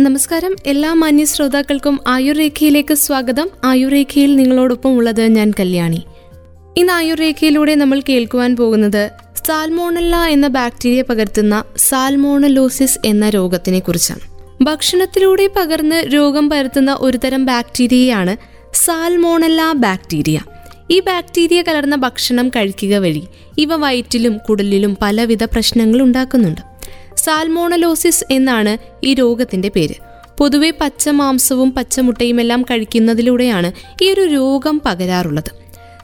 നമസ്കാരം. എല്ലാ മാന്യ ശ്രോതാക്കൾക്കും ആയുർരേഖയിലേക്ക് സ്വാഗതം. ആയുർരേഖയിൽ നിങ്ങളോടൊപ്പം ഉള്ളത് ഞാൻ കല്യാണി. ഇന്ന് ആയുർരേഖയിലൂടെ നമ്മൾ കേൾക്കുവാൻ പോകുന്നത് സാൽമോണല്ല എന്ന ബാക്ടീരിയ പകർത്തുന്ന സാൽമോണലോസിസ് എന്ന രോഗത്തിനെ കുറിച്ചാണ് ഭക്ഷണത്തിലൂടെ പകർന്ന് രോഗം പരത്തുന്ന ഒരുതരം ബാക്ടീരിയയാണ് സാൽമോണല്ല ബാക്ടീരിയ. ഈ ബാക്ടീരിയ കലർന്ന ഭക്ഷണം കഴിക്കുക വഴി ഇവ വയറ്റിലും കുടലിലും പലവിധ പ്രശ്നങ്ങൾ ഉണ്ടാക്കുന്നുണ്ട്. സാൽമോണലോസിസ് എന്നാണ് ഈ രോഗത്തിന്റെ പേര്. പൊതുവെ പച്ച മാംസവും പച്ചമുട്ടയുമെല്ലാം കഴിക്കുന്നതിലൂടെയാണ് ഈ ഒരു രോഗം പകരാറുള്ളത്.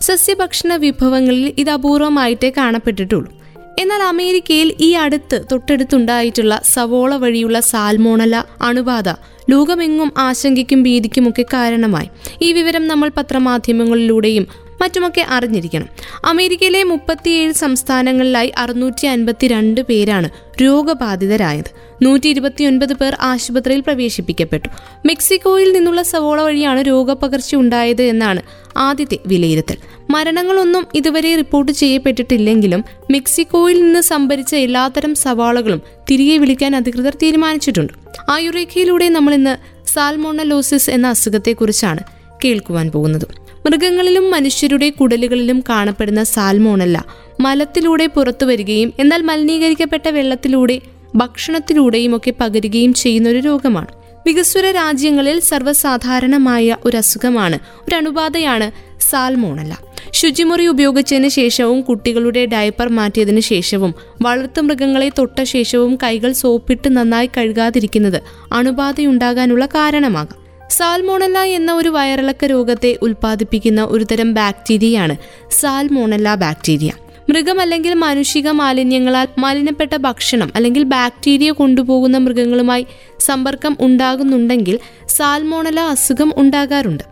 സസ്യഭക്ഷണ വിഭവങ്ങളിൽ ഇത് അപൂർവമായിട്ടേ കാണപ്പെട്ടിട്ടുള്ളൂ. എന്നാൽ അമേരിക്കയിൽ ഈ അടുത്ത് തൊട്ടടുത്തുണ്ടായിട്ടുള്ള സവോള വഴിയുള്ള സാൽമോണല അണുബാധ ലോകമെങ്ങും ആശങ്കയ്ക്കും ഭീതിക്കുമൊക്കെ കാരണമായി. ഈ വിവരം നമ്മൾ പത്രമാധ്യമങ്ങളിലൂടെയും മറ്റുമൊക്കെ അറിഞ്ഞിരിക്കണം. അമേരിക്കയിലെ മുപ്പത്തിയേഴ് സംസ്ഥാനങ്ങളിലായി അറുന്നൂറ്റി അൻപത്തിരണ്ട് പേരാണ് രോഗബാധിതരായത്. നൂറ്റി ഇരുപത്തിയൊൻപത് പേർ ആശുപത്രിയിൽ പ്രവേശിപ്പിക്കപ്പെട്ടു. മെക്സിക്കോയിൽ നിന്നുള്ള സവോള വഴിയാണ് രോഗപകർച്ച ഉണ്ടായത് എന്നാണ് ആദ്യത്തെ വിലയിരുത്തൽ. മരണങ്ങളൊന്നും ഇതുവരെ റിപ്പോർട്ട് ചെയ്യപ്പെട്ടിട്ടില്ലെങ്കിലും മെക്സിക്കോയിൽ നിന്ന് സംഭരിച്ച എല്ലാത്തരം സവാളകളും തിരികെ വിളിക്കാൻ അധികൃതർ തീരുമാനിച്ചിട്ടുണ്ട്. ആയുർരേഖയിലൂടെ നമ്മൾ ഇന്ന് സാൽമോണലോസിസ് എന്ന അസുഖത്തെക്കുറിച്ചാണ് കേൾക്കുവാൻ പോകുന്നത്. മൃഗങ്ങളിലും മനുഷ്യരുടെ കുടലുകളിലും കാണപ്പെടുന്ന സാൽമോണല്ല. മലത്തിലൂടെ പുറത്തു വരികയും എന്നാൽ മലിനീകരിക്കപ്പെട്ട വെള്ളത്തിലൂടെ ഭക്ഷണത്തിലൂടെയും ഒക്കെ പകരുകയും ചെയ്യുന്ന ഒരു രോഗമാണ്. വികസ്വര രാജ്യങ്ങളിൽ സർവസാധാരണമായ ഒരു അസുഖമാണ് ഒരു അണുബാധയാണ് സാൽമോണല്ല. ശുചിമുറി ഉപയോഗിച്ചതിന് ശേഷവും കുട്ടികളുടെ ഡയപ്പർ മാറ്റിയതിന് ശേഷവും വളർത്തുമൃഗങ്ങളെ തൊട്ട ശേഷവും കൈകൾ സോപ്പിട്ട് നന്നായി കഴുകാതിരിക്കുന്നത് അണുബാധയുണ്ടാകാനുള്ള കാരണമാകാം. സാൽമോണല്ല എന്ന ഒരു വയറിളക്ക രോഗത്തെ ഉൽപ്പാദിപ്പിക്കുന്ന ഒരുതരം ബാക്ടീരിയയാണ് സാൽമോണല്ല ബാക്ടീരിയ. മൃഗം അല്ലെങ്കിൽ മാനുഷിക മാലിന്യങ്ങളാൽ മലിനപ്പെട്ട ഭക്ഷണം അല്ലെങ്കിൽ ബാക്ടീരിയ കൊണ്ടുപോകുന്ന മൃഗങ്ങളുമായി സമ്പർക്കം ഉണ്ടാകുന്നുണ്ടെങ്കിൽ സാൽമോണല അസുഖം ഉണ്ടാകാറുണ്ട്.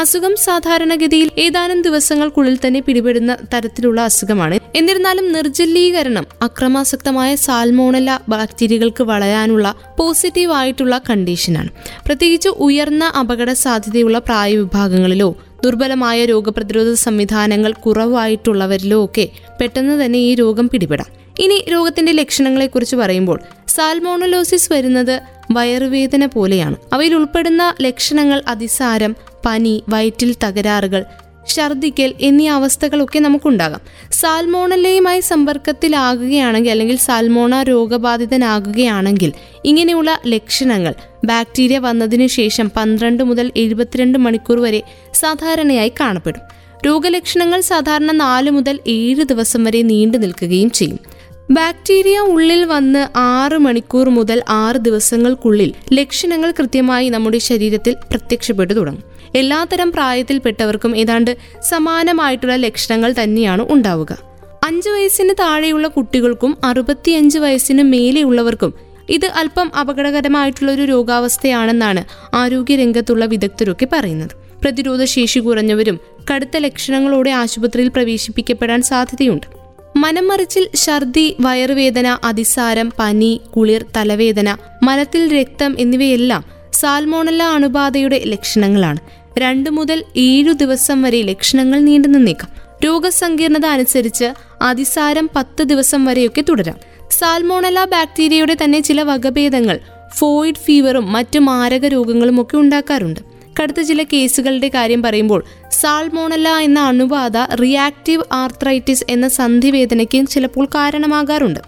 അസുഖം സാധാരണഗതിയിൽ ഏതാനും ദിവസങ്ങൾക്കുള്ളിൽ തന്നെ പിടിപെടുന്ന തരത്തിലുള്ള അസുഖമാണ് എന്നിരുന്നാലും നിർജലീകരണം അക്രമാസക്തമായ സാൽമോണല ബാക്ടീരിയകൾക്ക് വളരാനുള്ള പോസിറ്റീവ് ആയിട്ടുള്ള കണ്ടീഷനാണ്. പ്രത്യേകിച്ച് ഉയർന്ന അപകട സാധ്യതയുള്ള പ്രായവിഭാഗങ്ങളിലോ ദുർബലമായ രോഗപ്രതിരോധ സംവിധാനങ്ങൾ കുറവായിട്ടുള്ളവരിലോ ഒക്കെ പെട്ടെന്ന് തന്നെ ഈ രോഗം പിടിപെടാം. ഇനി രോഗത്തിന്റെ ലക്ഷണങ്ങളെക്കുറിച്ച് പറയുമ്പോൾ സാൽമോണലോസിസ് വരുന്നത് വയറുവേദന പോലെയാണ്. അവയിൽ ഉൾപ്പെടുന്ന ലക്ഷണങ്ങൾ അതിസാരം പനി വയറ്റിൽ തകരാറുകൾ ഛർദിക്കൽ എന്നീ അവസ്ഥകളൊക്കെ നമുക്കുണ്ടാകാം. സാൽമോണലയുമായി സമ്പർക്കത്തിലാകുകയാണെങ്കിൽ അല്ലെങ്കിൽ സാൽമോണ രോഗബാധിതനാകുകയാണെങ്കിൽ ഇങ്ങനെയുള്ള ലക്ഷണങ്ങൾ ബാക്ടീരിയ വന്നതിനു ശേഷം പന്ത്രണ്ട് മുതൽ എഴുപത്തിരണ്ട് മണിക്കൂർ വരെ സാധാരണയായി കാണപ്പെടും. രോഗലക്ഷണങ്ങൾ സാധാരണ നാല് മുതൽ ഏഴ് ദിവസം വരെ നീണ്ടു നിൽക്കുകയും ചെയ്യും. ബാക്ടീരിയ ഉള്ളിൽ വന്ന് ആറ് മണിക്കൂർ മുതൽ ആറ് ദിവസങ്ങൾക്കുള്ളിൽ ലക്ഷണങ്ങൾ കൃത്യമായി നമ്മുടെ ശരീരത്തിൽ പ്രത്യക്ഷപ്പെട്ടു തുടങ്ങും. എല്ലാത്തരം പ്രായത്തിൽപ്പെട്ടവർക്കും ഏതാണ്ട് സമാനമായിട്ടുള്ള ലക്ഷണങ്ങൾ തന്നെയാണ് ഉണ്ടാവുക. അഞ്ചു വയസ്സിന് താഴെയുള്ള കുട്ടികൾക്കും അറുപത്തിയഞ്ച് വയസ്സിന് മേലെയുള്ളവർക്കും ഇത് അല്പം അപകടകരമായിട്ടുള്ള ഒരു രോഗാവസ്ഥയാണെന്നാണ് ആരോഗ്യരംഗത്തുള്ള വിദഗ്ധരൊക്കെ പറയുന്നത്. പ്രതിരോധ ശേഷി കുറഞ്ഞവരും കടുത്ത ലക്ഷണങ്ങളോടെ ആശുപത്രിയിൽ പ്രവേശിപ്പിക്കപ്പെടാൻ സാധ്യതയുണ്ട്. മനംമറിച്ചിൽ ഛർദി വയറുവേദന അതിസാരം പനി കുളിർ തലവേദന മലത്തിൽ രക്തം എന്നിവയെല്ലാം സാൽമോണല്ല അണുബാധയുടെ ലക്ഷണങ്ങളാണ്. രണ്ടു മുതൽ ഏഴു ദിവസം വരെ ലക്ഷണങ്ങൾ നീണ്ടു നിന്നേക്കാം. രോഗസങ്കീർണത അനുസരിച്ച് അതിസാരം പത്ത് ദിവസം വരെയൊക്കെ തുടരാം. സാൽമോണല ബാക്ടീരിയയുടെ തന്നെ ചില വകഭേദങ്ങൾ ഫോയിഡ് ഫീവറും മറ്റു മാരക രോഗങ്ങളും ഒക്കെ ഉണ്ടാക്കാറുണ്ട്. കടുത്ത ചില കേസുകളുടെ കാര്യം പറയുമ്പോൾ സാൾമോണല്ല എന്ന അണുബാധ റിയാക്റ്റീവ് ആർത്രൈറ്റിസ് എന്ന സന്ധിവേദനയ്ക്ക് ചിലപ്പോൾ കാരണമാകാറുണ്ട്.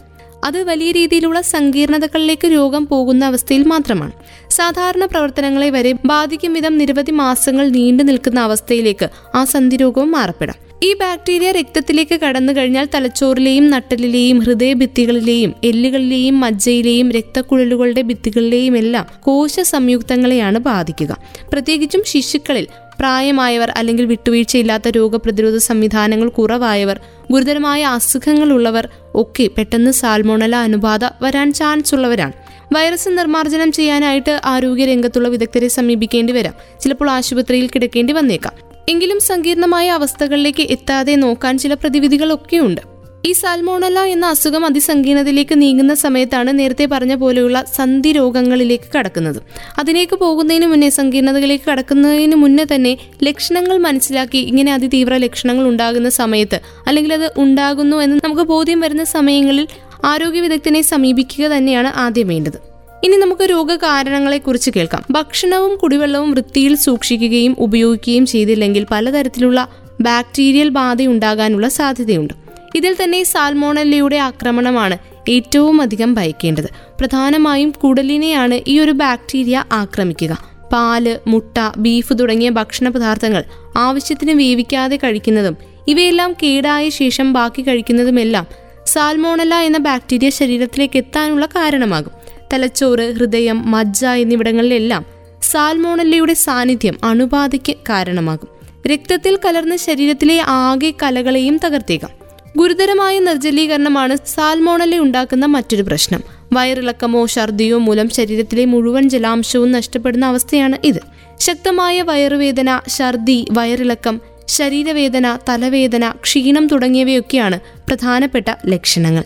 അത് വലിയ രീതിയിലുള്ള സങ്കീർണതകളിലേക്ക് രോഗം പോകുന്ന അവസ്ഥയിൽ മാത്രമാണ്. സാധാരണ പ്രവർത്തനങ്ങളെ വരെ ബാധിക്കും വിധം നിരവധി മാസങ്ങൾ നീണ്ടു നിൽക്കുന്ന അവസ്ഥയിലേക്ക് ആ സന്ധിരോഗവും മാറപ്പെടാം. ഈ ബാക്ടീരിയ രക്തത്തിലേക്ക് കടന്നു കഴിഞ്ഞാൽ തലച്ചോറിലെയും നട്ടലിലെയും ഹൃദയഭിത്തികളിലെയും എല്ലുകളിലെയും മജ്ജയിലെയും രക്തക്കുഴലുകളുടെ ഭിത്തികളിലെയും എല്ലാം കോശ സംയുക്തങ്ങളെയാണ് ബാധിക്കുക. പ്രത്യേകിച്ചും ശിശുക്കളിൽ പ്രായമായവർ അല്ലെങ്കിൽ വിട്ടുവീഴ്ചയില്ലാത്ത രോഗപ്രതിരോധ സംവിധാനങ്ങൾ കുറവായവർ ഗുരുതരമായ അസുഖങ്ങളുള്ളവർ ഒക്കെ പെട്ടെന്ന് സാൽമോണല അനുബാധ വരാൻ ചാൻസ് ഉള്ളവരാണ്. വൈറസ് നിർമ്മാർജനം ചെയ്യാനായിട്ട് ആരോഗ്യ രംഗത്തുള്ള വിദഗ്ധരെ സമീപിക്കേണ്ടി വരാം. ചിലപ്പോൾ ആശുപത്രിയിൽ കിടക്കേണ്ടി വന്നേക്കാം. എങ്കിലും സങ്കീർണമായ അവസ്ഥകളിലേക്ക് എത്താതെ നോക്കാൻ ചില പ്രതിവിധികളൊക്കെയുണ്ട്. ഈ സാൽമോണല എന്ന അസുഖം അതിസങ്കീർണതയിലേക്ക് നീങ്ങുന്ന സമയത്താണ് നേരത്തെ പറഞ്ഞ പോലെയുള്ള സന്ധി രോഗങ്ങളിലേക്ക് കടക്കുന്നത്. അതിലേക്ക് പോകുന്നതിന് മുന്നേ സങ്കീർണതകളിലേക്ക് കടക്കുന്നതിന് മുന്നേ തന്നെ ലക്ഷണങ്ങൾ മനസ്സിലാക്കി ഇങ്ങനെ അതിതീവ്ര ലക്ഷണങ്ങൾ ഉണ്ടാകുന്ന സമയത്ത് അല്ലെങ്കിൽ അത് ഉണ്ടാകുന്നു എന്ന് നമുക്ക് ബോധ്യം വരുന്ന സമയങ്ങളിൽ ആരോഗ്യ വിദഗ്ധനെ സമീപിക്കുക തന്നെയാണ് ആദ്യം വേണ്ടത്. ഇനി നമുക്ക് രോഗകാരണങ്ങളെ കുറിച്ച് കേൾക്കാം. ഭക്ഷണവും കുടിവെള്ളവും വൃത്തിയിൽ സൂക്ഷിക്കുകയും ഉപയോഗിക്കുകയും ചെയ്തില്ലെങ്കിൽ പലതരത്തിലുള്ള ബാക്ടീരിയൽ ബാധയുണ്ടാകാനുള്ള സാധ്യതയുണ്ട്. ഇതിൽ തന്നെ സാൽമോണല്ലയുടെ ആക്രമണമാണ് ഏറ്റവും അധികം ഭയക്കേണ്ടത്. പ്രധാനമായും കുടലിനെയാണ് ഈ ഒരു ബാക്ടീരിയ ആക്രമിക്കുക. പാൽ മുട്ട ബീഫ് തുടങ്ങിയ ഭക്ഷണ പദാർത്ഥങ്ങൾ ആവശ്യത്തിന് വേവിക്കാതെ കഴിക്കുന്നതും ഇവയെല്ലാം കേടായ ശേഷം ബാക്കി കഴിക്കുന്നതുമെല്ലാം സാൽമോണല എന്ന ബാക്ടീരിയ ശരീരത്തിലേക്ക് എത്താനുള്ള കാരണമാകും. തലച്ചോറ് ഹൃദയം മജ്ജ എന്നിവിടങ്ങളിലെല്ലാം സാൽമോണല്ലയുടെ സാന്നിധ്യം അണുബാധയ്ക്ക് കാരണമാകും. രക്തത്തിൽ കലർന്ന ശരീരത്തിലെ ആകെ കലകളെയും തകർത്തേക്കാം. ഗുരുതരമായ നിർജലീകരണമാണ് സാൽമോണല്ല ഉണ്ടാക്കുന്ന മറ്റൊരു പ്രശ്നം. വയറിളക്കമോ ഛർദിയോ മൂലം ശരീരത്തിലെ മുഴുവൻ ജലാംശവും നഷ്ടപ്പെടുന്ന അവസ്ഥയാണ് ഇത്. ശക്തമായ വയറുവേദന ഛർദി വയറിളക്കം ശരീരവേദന തലവേദന ക്ഷീണം തുടങ്ങിയവയൊക്കെയാണ് പ്രധാനപ്പെട്ട ലക്ഷണങ്ങൾ.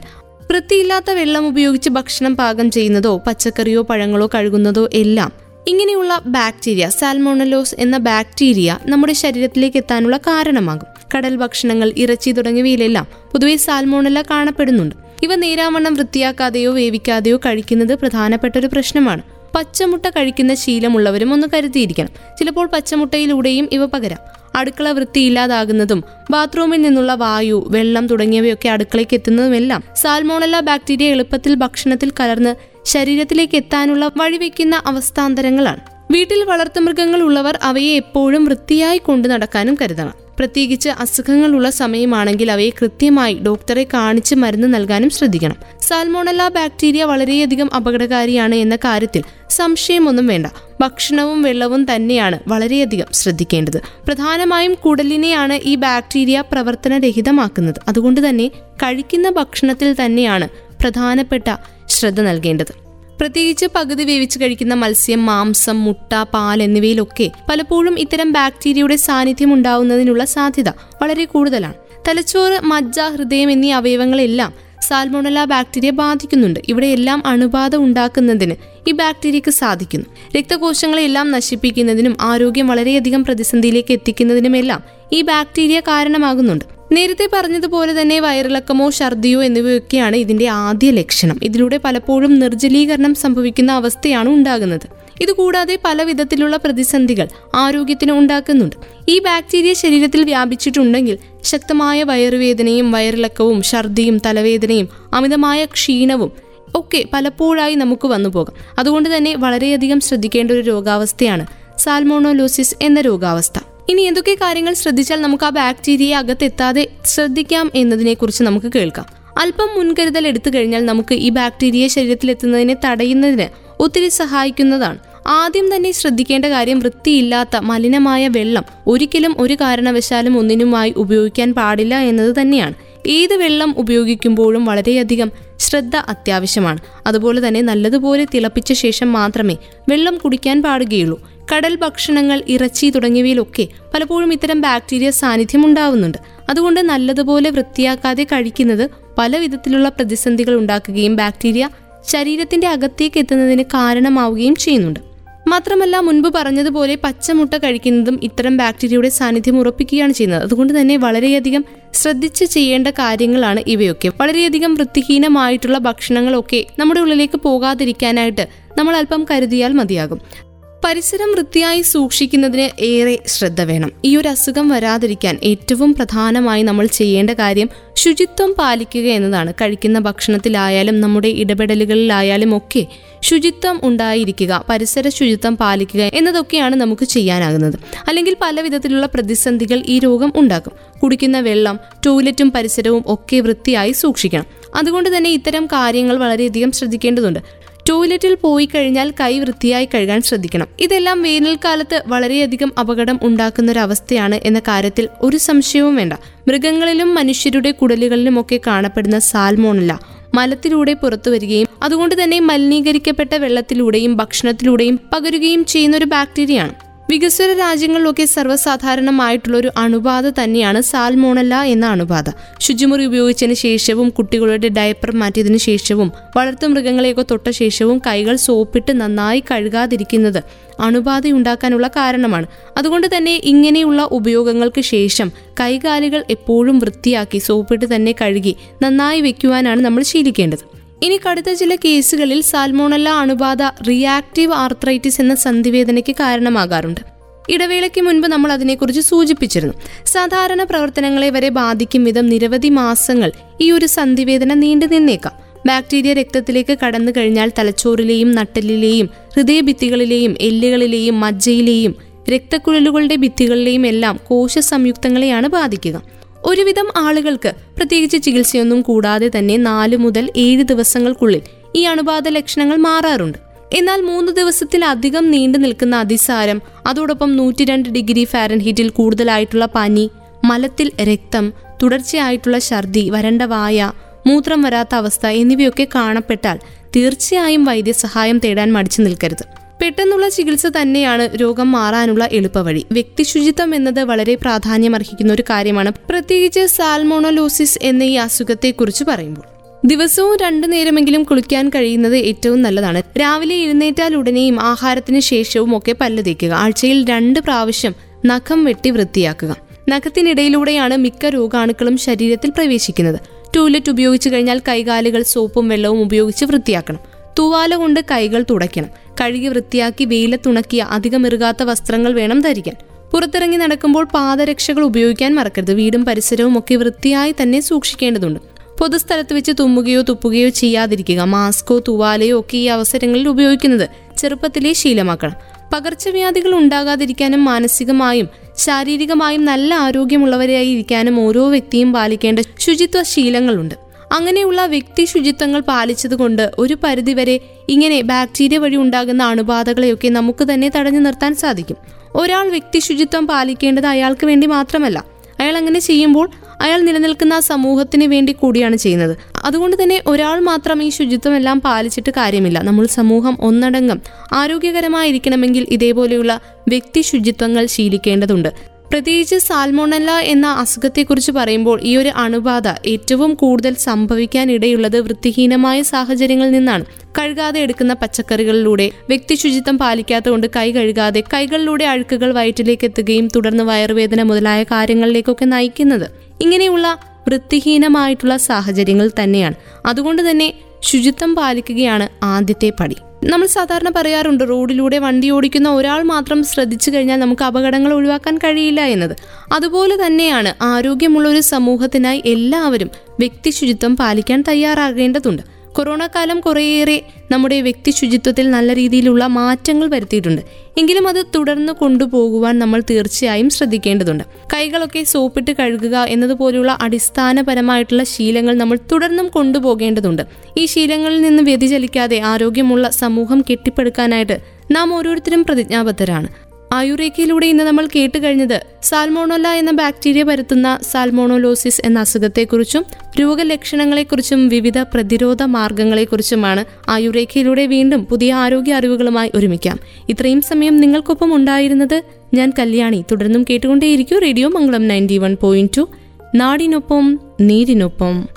വൃത്തിയില്ലാത്ത വെള്ളം ഉപയോഗിച്ച് ഭക്ഷണം പാകം ചെയ്യുന്നതോ പച്ചക്കറിയോ പഴങ്ങളോ കഴുകുന്നതോ എല്ലാം ഇങ്ങനെയുള്ള ബാക്ടീരിയ സാൽമോണലോസ് എന്ന ബാക്ടീരിയ നമ്മുടെ ശരീരത്തിലേക്ക് എത്താനുള്ള കാരണമാകും. കടൽ ഭക്ഷണങ്ങൾ ഇറച്ചി തുടങ്ങിയവയിലെല്ലാം പൊതുവെ സാൽമോണല കാണപ്പെടുന്നുണ്ട്. ഇവ നേരാവണ്ണം വൃത്തിയാക്കാതെയോ വേവിക്കാതെയോ കഴിക്കുന്നത് പ്രധാനപ്പെട്ട ഒരു പ്രശ്നമാണ്. പച്ചമുട്ട കഴിക്കുന്ന ശീലമുള്ളവരും ഒന്ന് കരുതിയിരിക്കണം. ചിലപ്പോൾ പച്ചമുട്ടയിലൂടെയും ഇവ പകരാം. അടുക്കള വൃത്തിയില്ലാതാകുന്നതും ബാത്റൂമിൽ നിന്നുള്ള വായു വെള്ളം തുടങ്ങിയവയൊക്കെ അടുക്കളയ്ക്ക് എത്തുന്നതുമെല്ലാം സാൽമോണല്ല ബാക്ടീരിയ എളുപ്പത്തിൽ ഭക്ഷണത്തിൽ കലർന്ന് ശരീരത്തിലേക്ക് എത്താനുള്ള വഴിവെക്കുന്ന അവസ്ഥാന്തരങ്ങളാണ്. വീട്ടിൽ വളർത്തുമൃഗങ്ങൾ ഉള്ളവർ അവയെ എപ്പോഴും വൃത്തിയായി കൊണ്ടു നടക്കാനും കരുതണം. പ്രത്യേകിച്ച് അസുഖങ്ങളുള്ള സമയമാണെങ്കിൽ അവയെ കൃത്യമായി ഡോക്ടറെ കാണിച്ച് മരുന്ന് നൽകാനും ശ്രദ്ധിക്കണം. സാൽമോണല്ല ബാക്ടീരിയ വളരെയധികം അപകടകാരിയാണ് എന്ന കാര്യത്തിൽ സംശയമൊന്നും വേണ്ട. ഭക്ഷണവും വെള്ളവും തന്നെയാണ് വളരെയധികം ശ്രദ്ധിക്കേണ്ടത്. പ്രധാനമായും കുടലിനെയാണ് ഈ ബാക്ടീരിയ പ്രവർത്തനരഹിതമാക്കുന്നത്. അതുകൊണ്ട് തന്നെ കഴിക്കുന്ന ഭക്ഷണത്തിൽ തന്നെയാണ് പ്രധാനപ്പെട്ട ശ്രദ്ധ നൽകേണ്ടത്. പ്രത്യേകിച്ച് പകുതി വേവിച്ച് കഴിക്കുന്ന മത്സ്യം മാംസം മുട്ട പാൽ എന്നിവയിലൊക്കെ പലപ്പോഴും ഇത്തരം ബാക്ടീരിയയുടെ സാന്നിധ്യം ഉണ്ടാവുന്നതിനുള്ള സാധ്യത വളരെ കൂടുതലാണ്. തലച്ചോറ് മജ്ജ ഹൃദയം എന്നീ അവയവങ്ങളെല്ലാം സാൽമോണല ബാക്ടീരിയ ബാധിക്കുന്നുണ്ട്. ഇവിടെ എല്ലാം അണുബാധ ഉണ്ടാക്കുന്നതിന് ഈ ബാക്ടീരിയക്ക് സാധിക്കുന്നു. രക്തകോശങ്ങളെല്ലാം നശിപ്പിക്കുന്നതിനും ആരോഗ്യം വളരെയധികം പ്രതിസന്ധിയിലേക്ക് എത്തിക്കുന്നതിനുമെല്ലാം ഈ ബാക്ടീരിയ കാരണമാകുന്നുണ്ട്. നേരത്തെ പറഞ്ഞതുപോലെ തന്നെ വയറിളക്കമോ ഛർദിയോ എന്നിവയൊക്കെയാണ് ഇതിന്റെ ആദ്യ ലക്ഷണം. ഇതിലൂടെ പലപ്പോഴും നിർജലീകരണം സംഭവിക്കുന്ന അവസ്ഥയാണ് ഉണ്ടാകുന്നത്. ഇതുകൂടാതെ പല വിധത്തിലുള്ള പ്രതിസന്ധികൾ ആരോഗ്യത്തിന് ഉണ്ടാക്കുന്നുണ്ട്. ഈ ബാക്ടീരിയ ശരീരത്തിൽ വ്യാപിച്ചിട്ടുണ്ടെങ്കിൽ ശക്തമായ വയറുവേദനയും വയറിളക്കവും ഛർദിയും തലവേദനയും അമിതമായ ക്ഷീണവും ഒക്കെ പലപ്പോഴായി നമുക്ക് വന്നു പോകാം അതുകൊണ്ട് തന്നെ വളരെയധികം ശ്രദ്ധിക്കേണ്ട ഒരു രോഗാവസ്ഥയാണ് സാൽമോണോലോസിസ് എന്ന രോഗാവസ്ഥ. ഇനി എന്തൊക്കെ കാര്യങ്ങൾ ശ്രദ്ധിച്ചാൽ നമുക്ക് ആ ബാക്ടീരിയയെ അകത്തെത്താതെ ശ്രദ്ധിക്കാം എന്നതിനെ കുറിച്ച് നമുക്ക് കേൾക്കാം. അല്പം മുൻകരുതൽ എടുത്തു കഴിഞ്ഞാൽ നമുക്ക് ഈ ബാക്ടീരിയ ശരീരത്തിലെത്തുന്നതിനെ തടയുന്നതിന് ഒത്തിരി സഹായിക്കുന്നതാണ്. ആദ്യം തന്നെ ശ്രദ്ധിക്കേണ്ട കാര്യം വൃത്തിയില്ലാത്ത മലിനമായ വെള്ളം ഒരിക്കലും ഒരു കാരണവശാലും ഒന്നിനുമായി ഉപയോഗിക്കാൻ പാടില്ല എന്നത് തന്നെയാണ്. ഏത് വെള്ളം ഉപയോഗിക്കുമ്പോഴും വളരെയധികം ശ്രദ്ധ അത്യാവശ്യമാണ്. അതുപോലെ തന്നെ നല്ലതുപോലെ തിളപ്പിച്ച ശേഷം മാത്രമേ വെള്ളം കുടിക്കാൻ പാടുകയുള്ളൂ. കടൽ ഭക്ഷണങ്ങൾ ഇറച്ചി തുടങ്ങിയവയിലൊക്കെ പലപ്പോഴും ഇത്തരം ബാക്ടീരിയ സാന്നിധ്യം ഉണ്ടാവുന്നുണ്ട് അതുകൊണ്ട് നല്ലതുപോലെ വൃത്തിയാക്കാതെ കഴിക്കുന്നത് പല വിധത്തിലുള്ള പ്രതിസന്ധികൾ ഉണ്ടാക്കുകയും ബാക്ടീരിയ ശരീരത്തിന്റെ അകത്തേക്ക് എത്തുന്നതിന് കാരണമാവുകയും ചെയ്യുന്നുണ്ട്. മാത്രമല്ല മുൻപ് പറഞ്ഞതുപോലെ പച്ചമുട്ട കഴിക്കുന്നതും ഇത്തരം ബാക്ടീരിയയുടെ സാന്നിധ്യം ഉറപ്പിക്കുകയാണ് ചെയ്യുന്നത്. അതുകൊണ്ട് തന്നെ വളരെയധികം ശ്രദ്ധിച്ച് ചെയ്യേണ്ട കാര്യങ്ങളാണ് ഇവയൊക്കെ. വളരെയധികം വൃത്തിഹീനമായിട്ടുള്ള ഭക്ഷണങ്ങളൊക്കെ നമ്മുടെ ഉള്ളിലേക്ക് പോകാതിരിക്കാനായിട്ട് നമ്മൾ അല്പം കരുതിയാൽ മതിയാകും. പരിസരം വൃത്തിയായി സൂക്ഷിക്കുന്നതിന് ഏറെ ശ്രദ്ധ വേണം. ഈ ഒരു അസുഖം വരാതിരിക്കാൻ ഏറ്റവും പ്രധാനമായി നമ്മൾ ചെയ്യേണ്ട കാര്യം ശുചിത്വം പാലിക്കുക എന്നതാണ്. കഴിക്കുന്ന ഭക്ഷണത്തിലായാലും നമ്മുടെ ഇടപെടലുകളിലായാലും ഒക്കെ ശുചിത്വം ഉണ്ടായിരിക്കുക പരിസര ശുചിത്വം പാലിക്കുക എന്നതൊക്കെയാണ് നമുക്ക് ചെയ്യാനാകുന്നത്. അല്ലെങ്കിൽ പല വിധത്തിലുള്ള പ്രതിസന്ധികൾ ഈ രോഗം ഉണ്ടാക്കും. കുടിക്കുന്ന വെള്ളം ടോയ്ലറ്റും പരിസരവും ഒക്കെ വൃത്തിയായി സൂക്ഷിക്കണം. അതുകൊണ്ട് തന്നെ ഇത്തരം കാര്യങ്ങൾ വളരെയധികം ശ്രദ്ധിക്കേണ്ടതുണ്ട്. ടോയ്ലറ്റിൽ പോയി കഴിഞ്ഞാൽ കൈ വൃത്തിയായി കഴുകാൻ ശ്രദ്ധിക്കണം. ഇതെല്ലാം വേനൽക്കാലത്ത് വളരെയധികം അപകടം ഉണ്ടാക്കുന്ന ഒരു അവസ്ഥയാണ് എന്ന കാര്യത്തിൽ ഒരു സംശയവും വേണ്ട. മൃഗങ്ങളിലും മനുഷ്യരുടെ കുടലുകളിലുമൊക്കെ കാണപ്പെടുന്ന സാൽമോണല്ല. മലത്തിലൂടെ പുറത്തു വരികയും അതുകൊണ്ട് തന്നെ മലിനീകരിക്കപ്പെട്ട വെള്ളത്തിലൂടെയും ഭക്ഷണത്തിലൂടെയും പകരുകയും ചെയ്യുന്ന ഒരു ബാക്ടീരിയയാണ്. വികസ്വര രാജ്യങ്ങളിലൊക്കെ സർവസാധാരണമായിട്ടുള്ള ഒരു അണുബാധ തന്നെയാണ് സാൽമോണല്ല എന്ന അണുബാധ. ശുചിമുറി ഉപയോഗിച്ചതിന് ശേഷവും കുട്ടികളുടെ ഡയപ്പർ മാറ്റിയതിനു ശേഷവും വളർത്തു മൃഗങ്ങളെയൊക്കെ തൊട്ട ശേഷവും കൈകൾ സോപ്പിട്ട് നന്നായി കഴുകാതിരിക്കുന്നത് അണുബാധയുണ്ടാക്കാനുള്ള കാരണമാണ്. അതുകൊണ്ട് തന്നെ ഇങ്ങനെയുള്ള ഉപയോഗങ്ങൾക്ക് ശേഷം കൈകാലുകൾ എപ്പോഴും വൃത്തിയാക്കി സോപ്പിട്ട് തന്നെ കഴുകി നന്നായി വെക്കുവാനാണ് നമ്മൾ ശീലിക്കേണ്ടത്. ഇനി കടുത്ത ചില കേസുകളിൽ സാൽമോണല്ല അണുബാധ റിയാക്റ്റീവ് ആർത്രൈറ്റിസ് എന്ന സന്ധിവേദനയ്ക്ക് കാരണമാകാറുണ്ട്. ഇടവേളയ്ക്ക് മുൻപ് നമ്മൾ അതിനെക്കുറിച്ച് സൂചിപ്പിച്ചിരുന്നു. സാധാരണ പ്രവർത്തനങ്ങളെ വരെ ബാധിക്കും വിധം നിരവധി മാസങ്ങൾ ഈ ഒരു സന്ധിവേദന നീണ്ടു നിന്നേക്കാം. ബാക്ടീരിയ രക്തത്തിലേക്ക് കടന്നു കഴിഞ്ഞാൽ തലച്ചോറിലെയും നട്ടലിലെയും ഹൃദയഭിത്തികളിലെയും എല്ലുകളിലെയും മജ്ജയിലെയും രക്തക്കുഴലുകളുടെ ഭിത്തികളിലെയും എല്ലാം കോശ സംയുക്തങ്ങളെയാണ് ബാധിക്കുക. ഒരുവിധം ആളുകൾക്ക് പ്രത്യേകിച്ച് ചികിത്സയൊന്നും കൂടാതെ തന്നെ നാല് മുതൽ ഏഴ് ദിവസങ്ങൾക്കുള്ളിൽ ഈ അണുബാധ ലക്ഷണങ്ങൾ മാറാറുണ്ട്. എന്നാൽ മൂന്ന് ദിവസത്തിലധികം നീണ്ടു നിൽക്കുന്ന അതിസാരം അതോടൊപ്പം നൂറ്റി രണ്ട് ഡിഗ്രി ഫാരൻഹീറ്റിൽ കൂടുതലായിട്ടുള്ള പനി മലത്തിൽ രക്തം തുടർച്ചയായിട്ടുള്ള ഛർദി വരണ്ട വായ മൂത്രം വരാത്ത അവസ്ഥ എന്നിവയൊക്കെ കാണപ്പെട്ടാൽ തീർച്ചയായും വൈദ്യസഹായം തേടാൻ മടിച്ചു നിൽക്കരുത്. പെട്ടെന്നുള്ള ചികിത്സ തന്നെയാണ് രോഗം മാറാനുള്ള എളുപ്പവഴി. വ്യക്തിശുചിത്വം എന്നത് വളരെ പ്രാധാന്യമർഹിക്കുന്ന ഒരു കാര്യമാണ്. പ്രത്യേകിച്ച് സാൽമോണോലോസിസ് എന്ന ഈ അസുഖത്തെക്കുറിച്ച് പറയുമ്പോൾ. ദിവസവും രണ്ടു നേരമെങ്കിലും കുളിക്കാൻ കഴിയുന്നത് ഏറ്റവും നല്ലതാണ്. രാവിലെ എഴുന്നേറ്റാൽ ഉടനെയും ആഹാരത്തിന് ശേഷവും ഒക്കെ പല്ല് തേക്കുക. ആഴ്ചയിൽ രണ്ട് പ്രാവശ്യം നഖം വെട്ടി വൃത്തിയാക്കുക. നഖത്തിനിടയിലൂടെയാണ് മിക്ക രോഗാണുക്കളും ശരീരത്തിൽ പ്രവേശിക്കുന്നത്. ടോയ്ലറ്റ് ഉപയോഗിച്ചു കഴിഞ്ഞാൽ കൈകാലുകൾ സോപ്പും വെള്ളവും ഉപയോഗിച്ച് വൃത്തിയാക്കണം. തൂവാല കൊണ്ട് കൈകൾ തുടയ്ക്കണം. കഴുകി വൃത്തിയാക്കി വെയിലത്തുണക്കിയ അധികം ഇറുകാത്ത വസ്ത്രങ്ങൾ വേണം ധരിക്കാൻ. പുറത്തിറങ്ങി നടക്കുമ്പോൾ പാദരക്ഷകൾ ഉപയോഗിക്കാൻ മറക്കരുത്. വീടും പരിസരവും ഒക്കെ വൃത്തിയായി തന്നെ സൂക്ഷിക്കേണ്ടതുണ്ട്. പൊതുസ്ഥലത്ത് വെച്ച് തുമ്മുകയോ തുപ്പുകയോ ചെയ്യാതിരിക്കുക. മാസ്കോ തുവാലയോ ഒക്കെ ഈ അവസരങ്ങളിൽ ഉപയോഗിക്കുന്നത് ചെറുപ്പത്തിലേ ശീലമാക്കണം. പകർച്ചവ്യാധികൾ ഉണ്ടാകാതിരിക്കാനും മാനസികമായും ശാരീരികമായും നല്ല ആരോഗ്യമുള്ളവരായി ഇരിക്കാനും ഓരോ വ്യക്തിയും പാലിക്കേണ്ട ശുചിത്വ ശീലങ്ങളുണ്ട്. അങ്ങനെയുള്ള വ്യക്തി ശുചിത്വങ്ങൾ പാലിച്ചതുകൊണ്ട് ഒരു പരിധിവരെ ഇങ്ങനെ ബാക്ടീരിയ വഴി ഉണ്ടാകുന്ന അണുബാധകളെയൊക്കെ നമുക്ക് തന്നെ തടഞ്ഞു നിർത്താൻ സാധിക്കും. ഒരാൾ വ്യക്തി ശുചിത്വം പാലിക്കേണ്ടത് അയാൾക്ക് വേണ്ടി മാത്രമല്ല അയാൾ അങ്ങനെ ചെയ്യുമ്പോൾ അയാൾ നിലനിൽക്കുന്ന സമൂഹത്തിന് വേണ്ടി കൂടിയാണ് ചെയ്യുന്നത്. അതുകൊണ്ട് തന്നെ ഒരാൾ മാത്രം ഈ ശുചിത്വം എല്ലാം പാലിച്ചിട്ട് കാര്യമില്ല. നമ്മൾ സമൂഹം ഒന്നടങ്കം ആരോഗ്യകരമായിരിക്കണമെങ്കിൽ ഇതേപോലെയുള്ള വ്യക്തി ശുചിത്വങ്ങൾ ശീലിക്കേണ്ടതുണ്ട്. പ്രത്യേകിച്ച് സാൽമോണല്ല എന്ന അസുഖത്തെക്കുറിച്ച് പറയുമ്പോൾ ഈ ഒരു അണുബാധ ഏറ്റവും കൂടുതൽ സംഭവിക്കാനിടയുള്ളത് വൃത്തിഹീനമായ സാഹചര്യങ്ങളിൽ നിന്നാണ്. കഴുകാതെ എടുക്കുന്ന പച്ചക്കറികളിലൂടെ വ്യക്തി ശുചിത്വം പാലിക്കാത്തതുകൊണ്ട് കൈ കഴുകാതെ കൈകളിലൂടെ അഴുക്കുകൾ വയറ്റിലേക്ക് എത്തുകയും തുടർന്ന് വയറുവേദന മുതലായ കാര്യങ്ങളിലേക്കൊക്കെ നയിക്കുന്നത്. ഇങ്ങനെയുള്ള വൃത്തിഹീനമായിട്ടുള്ള സാഹചര്യങ്ങൾ തന്നെയാണ്. അതുകൊണ്ട് തന്നെ ശുചിത്വം പാലിക്കുകയാണ് ആദ്യത്തെ പടി. നമ്മൾ സാധാരണ പറയാറുണ്ട് റോഡിലൂടെ വണ്ടി ഓടിക്കുന്ന ഒരാൾ മാത്രം ശ്രദ്ധിച്ചു കഴിഞ്ഞാൽ നമുക്ക് അപകടങ്ങൾ ഒഴിവാക്കാൻ കഴിയില്ല എന്നത്. അതുപോലെ തന്നെയാണ് ആരോഗ്യമുള്ള ഒരു സമൂഹത്തിനായി എല്ലാവരും വ്യക്തി ശുചിത്വം പാലിക്കാൻ തയ്യാറാകേണ്ടതുണ്ട്. കൊറോണ കാലം കുറേയേറെ നമ്മുടെ വ്യക്തി ശുചിത്വത്തിൽ നല്ല രീതിയിലുള്ള മാറ്റങ്ങൾ വരുത്തിയിട്ടുണ്ട്. എങ്കിലും അത് തുടർന്ന് കൊണ്ടുപോകുവാൻ നമ്മൾ തീർച്ചയായും ശ്രദ്ധിക്കേണ്ടതുണ്ട്. കൈകളൊക്കെ സോപ്പിട്ട് കഴുകുക എന്നതുപോലുള്ള അടിസ്ഥാനപരമായിട്ടുള്ള ശീലങ്ങൾ നമ്മൾ തുടർന്നും കൊണ്ടുപോകേണ്ടതുണ്ട്. ഈ ശീലങ്ങളിൽ നിന്ന് വ്യതിചലിക്കാതെ ആരോഗ്യമുള്ള സമൂഹം കെട്ടിപ്പടുക്കാനായിട്ട് നാം ഓരോരുത്തരും പ്രതിജ്ഞാബദ്ധരാണ്. ആയുറേക്കയിലൂടെ ഇന്ന് നമ്മൾ കേട്ട് കഴിഞ്ഞത് സാൽമോണോല എന്ന ബാക്ടീരിയ പരത്തുന്ന സാൽമോണോലോസിസ് എന്ന അസുഖത്തെക്കുറിച്ചും രോഗലക്ഷണങ്ങളെക്കുറിച്ചും വിവിധ പ്രതിരോധ മാർഗങ്ങളെക്കുറിച്ചുമാണ് ആയുറേക്കയിലൂടെ വീണ്ടും പുതിയ ആരോഗ്യ അറിവുകളുമായി ഒരുമിക്കാം. ഇത്രയും സമയം നിങ്ങൾക്കൊപ്പം ഉണ്ടായിരുന്നത് ഞാൻ കല്യാണി. തുടർന്നും കേട്ടുകൊണ്ടേയിരിക്കും radio Mangalam ninety one point two. നാടിനൊപ്പം നീരിനൊപ്പം.